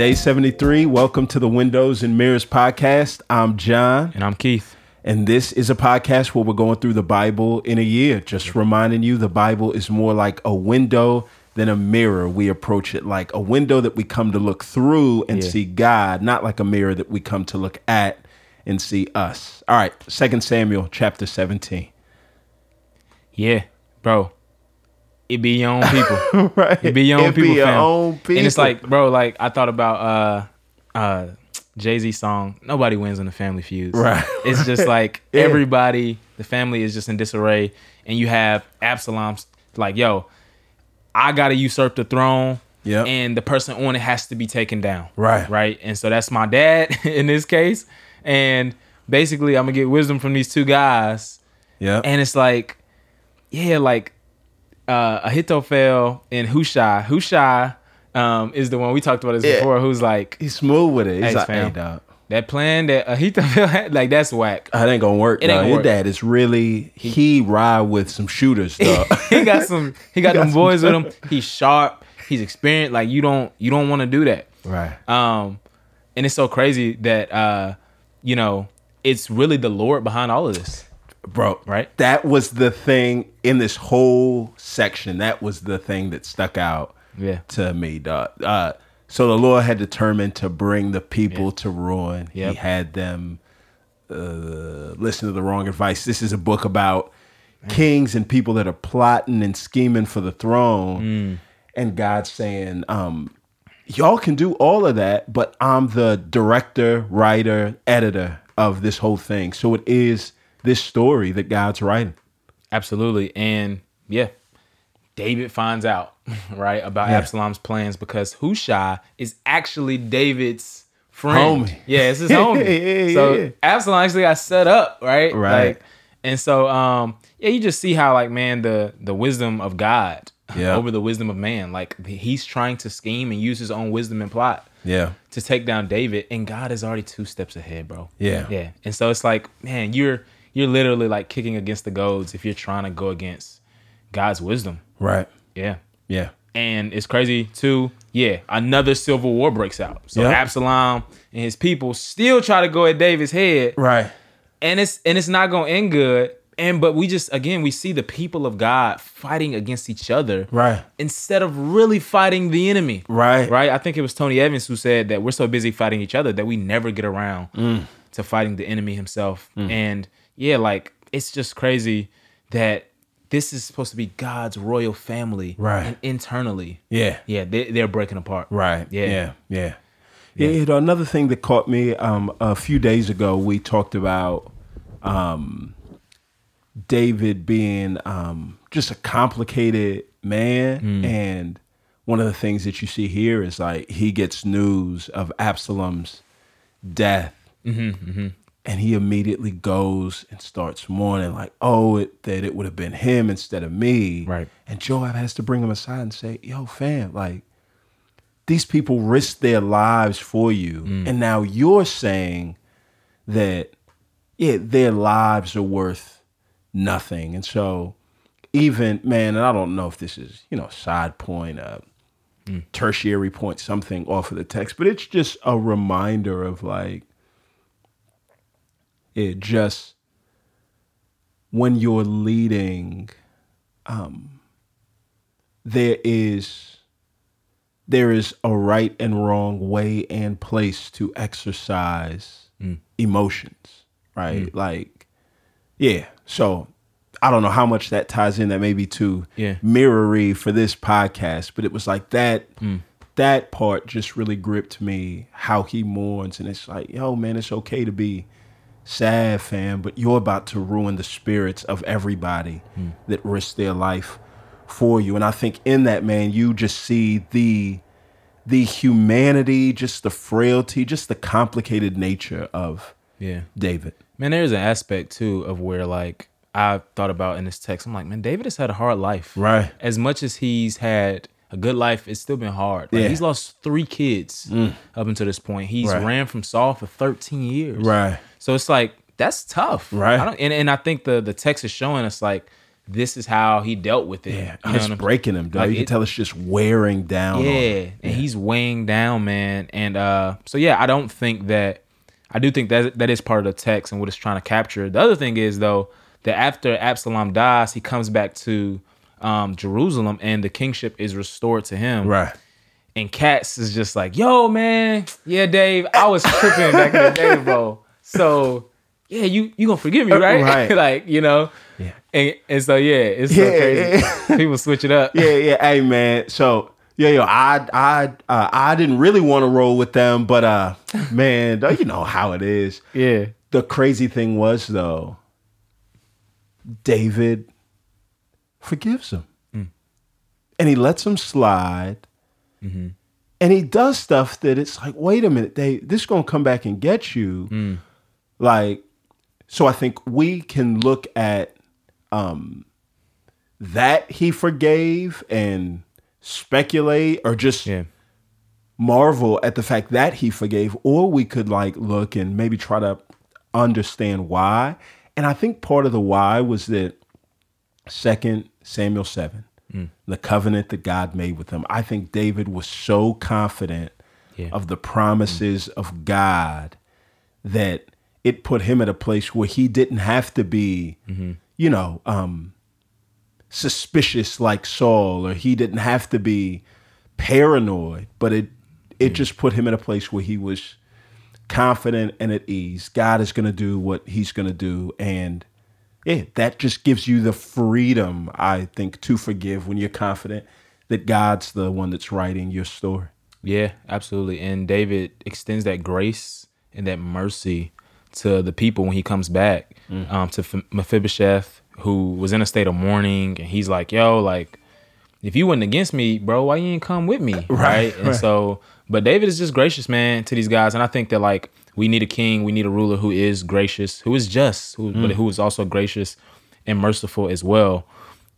Day 73. Welcome to the Windows and Mirrors podcast. I'm John, And I'm Keith. and this is a podcast where we're going through the Bible in a year. Just reminding you the Bible is more like a window than a mirror. We approach it like a window that we come to look through and Yeah. see God, not like a mirror that we come to look at and see us. All right, Second Samuel chapter 17. Yeah, bro. It be your own people. right. It be your own It be people, your fam. own And it's like, bro, like I thought about uh uh Jay Z song. Nobody wins in the family feuds. Right. It's just like Yeah. everybody, the family is just in disarray, and you have Absalom's like, yo, I gotta usurp the throne. Yeah. And the person on it has to be taken down. Right. Right. And so that's my dad in this case. And basically I'm gonna get wisdom from these two guys. yeah. And it's like, yeah, like uh Ahithophel and Hushai. Hushai um is the one we talked about this Yeah. before, who's like He's smooth with it. He's like, fam. hey, dog. that plan that Ahithophel had, like that's whack. That ain't gonna work. It ain't dog. Your work. dad is really he ride with some shooters, dog. he got some he got, got them boys with him. He's sharp, he's experienced. Like you don't you don't want to do that. right. Um and it's so crazy that uh you know, it's really the Lord behind all of this. Bro, Right? That was the thing in this whole section. That was the thing that stuck out Yeah. to me, dog. Uh, so the Lord had determined to bring the people Yeah. to ruin. Yep. He had them uh, listen to the wrong advice. This is a book about kings and people that are plotting and scheming for the throne. Mm. And God saying, um, y'all can do all of that, but I'm the director, writer, editor of this whole thing. So it is this story that God's writing. Absolutely. And yeah, David finds out, right, about Yeah. Absalom's plans because Hushai is actually David's friend. Homie. Yeah, it's his homie. Yeah, so yeah. Absalom actually got set up, right? Right. Like, and so um yeah, you just see how like man the the wisdom of God Yeah. over the wisdom of man. Like he's trying to scheme and use his own wisdom and plot Yeah. to take down David, and God is already two steps ahead, bro. Yeah. yeah. And so it's like, man, you're you're literally like kicking against the goads if you're trying to go against God's wisdom. Right. Yeah, Yeah. and it's crazy too. Yeah, another civil war breaks out. So Yeah. Absalom and his people still try to go at David's head, Right. and it's and it's not gonna end good. And but we just again we see the people of God fighting against each other, Right. instead of really fighting the enemy. Right. Right? I think it was Tony Evans who said that we're so busy fighting each other that we never get around Mm. to fighting the enemy himself. And yeah, like it's just crazy that this is supposed to be God's royal family. Right. And internally. Yeah. Yeah, they, they're breaking apart. Right. Yeah. Yeah. Yeah. Yeah. you know, another thing that caught me um, a few days ago, we talked about um, David being um, just a complicated man. And one of the things that you see here is like he gets news of Absalom's death. And he immediately goes and starts mourning, like, oh, it, that it would have been him instead of me. Right. And Joab has to bring him aside and say, yo, fam, like, these people risked their lives for you. And now you're saying that, yeah, their lives are worth nothing. And so, even, man, and I don't know if this is, you know, side point, uh, tertiary point, something off of the text, but it's just a reminder of like, it just, when you're leading, um, there is there is a right and wrong way and place to exercise mm. emotions, right? Mm. Like, yeah. So I don't know how much that ties in. That maybe to Yeah. mirrory for this podcast, but it was like that. Mm. That part just really gripped me. How he mourns, and it's like, yo, man, it's okay to be sad, fam, but you're about to ruin the spirits of everybody hmm. that risked their life for you. And I think in that man, you just see the the humanity, just the frailty, just the complicated nature of Yeah. David. Man, there's an aspect too of where like I thought about in this text. I'm like, man, David has had a hard life. Right. As much as he's had a good life, it's still been hard. Like, Yeah. He's lost three kids mm. up until this point. He's Right. ran from Saul for 13 years. Right. So it's like that's tough. Right. I don't, and, and I think the the text is showing us like this is how he dealt with it. Yeah, You know it's breaking him, though. Like, you can it- tell it's just wearing down. yeah, and he's weighing down, man. And uh, so yeah, I don't think that. I do think that that is part of the text and what it's trying to capture. The other thing is though that after Absalom dies, he comes back to um, Jerusalem and the kingship is restored to him. Right. And Katz is just like, "Yo, man, yeah, Dave, I was tripping back in the day, bro. So yeah, you you gonna forgive me, right? Right. like you know, Yeah. And and so yeah, it's so Yeah, crazy. yeah. People switch it up. Yeah, yeah. Hey, man. So, yeah, yo, I, I, uh, I didn't really want to roll with them, but, uh, man, you know how it is. yeah. The crazy thing was, though, David forgives him, and he lets him slide, and he does stuff that it's like, wait a minute, Dave, this gonna come back and get you, like. So I think we can look at um, that he forgave and speculate, or just Yeah. marvel at the fact that he forgave, or we could like look and maybe try to understand why. And I think part of the why was that second Samuel 7, the covenant that God made with him. I think David was so confident Yeah. of the promises of God that it put him at a place where he didn't have to be, you know, um, suspicious like Saul, or he didn't have to be paranoid, but it it just put him in a place where he was confident and at ease. God is going to do what He's going to do, and yeah, that just gives you the freedom, I think, to forgive when you're confident that God's the one that's writing your story. Yeah, absolutely. And David extends that grace and that mercy to the people when he comes back. Um, to F- Mephibosheth, who was in a state of mourning, and he's like, "Yo, like, if you wasn't against me, bro, why you ain't come with me?" Right. And right. so, but David is just gracious, man, to these guys, and I think that like we need a king, we need a ruler who is gracious, who is just, who but who is also gracious and merciful as well.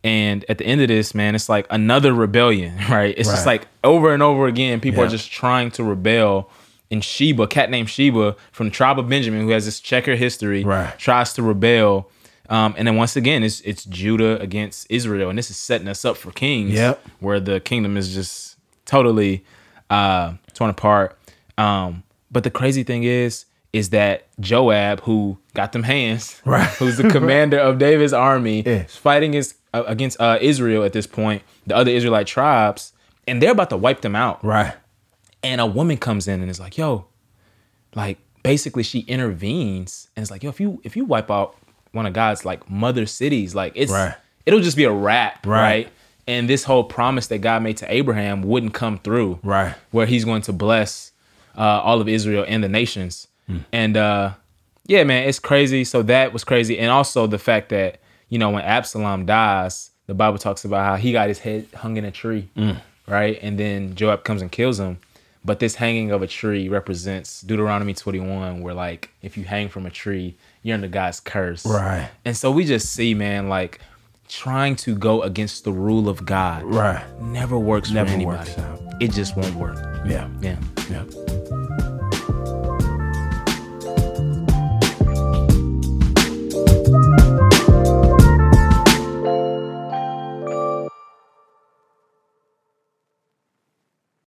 And at the end of this, man, it's like another rebellion, right? It's just like over and over again, people Yeah. are just trying to rebel. And Sheba, cat named Sheba from the tribe of Benjamin, who has this checker history, Right. tries to rebel. Um, and then once again, it's it's Judah against Israel, and this is setting us up for kings, Yep. where the kingdom is just totally uh, torn apart. Um, but the crazy thing is, is that Joab, who got them hands, Right. who's the commander of David's army, Yeah. is fighting against uh, against uh, Israel at this point, the other Israelite tribes, and they're about to wipe them out. Right. And a woman comes in and is like, "Yo," like basically she intervenes and it's like, "Yo, if you if you wipe out one of God's like mother cities, like it's Right. it'll just be a wrap, Right. right?" And this whole promise that God made to Abraham wouldn't come through, Right. Where He's going to bless uh, all of Israel and the nations, Hmm. and uh, yeah, man, it's crazy. So that was crazy, and also the fact that you know when Absalom dies, the Bible talks about how he got his head hung in a tree, Mm. right? And then Joab comes and kills him. But this hanging of a tree represents Deuteronomy 21, where like if you hang from a tree, you're under God's curse. Right. And so we just see, man, like trying to go against the rule of God Right. never works Never for anybody. works out. It just won't work. Yeah. Yeah. Yeah.